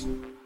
Peace.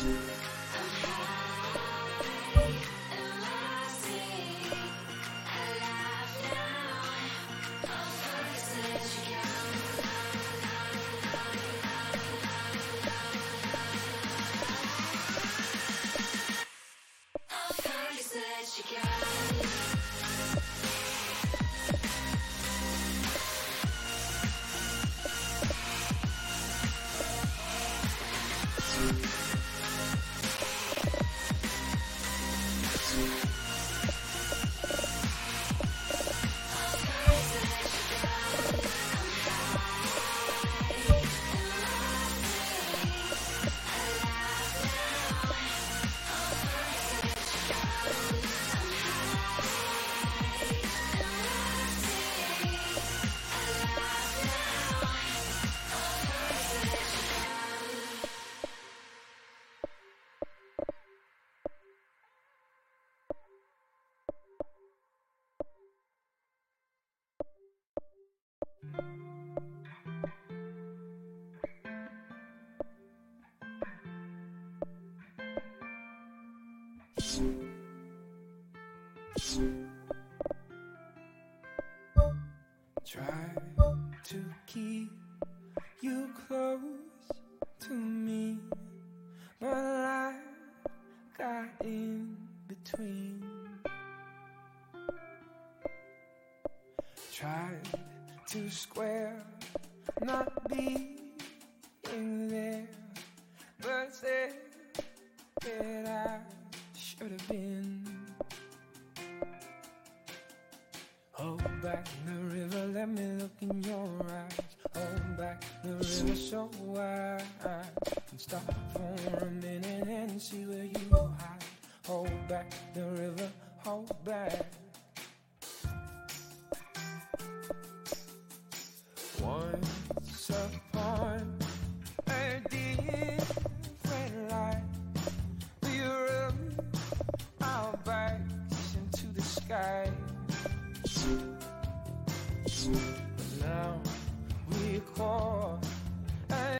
Thanks. Try to keep you close to me, but I got in between. Tried to square, not be in there, but there. the river so wide. can stop for a minute and see where you hide. Hold back the river, hold back. Once upon a different life, we our into the sky. But now we call.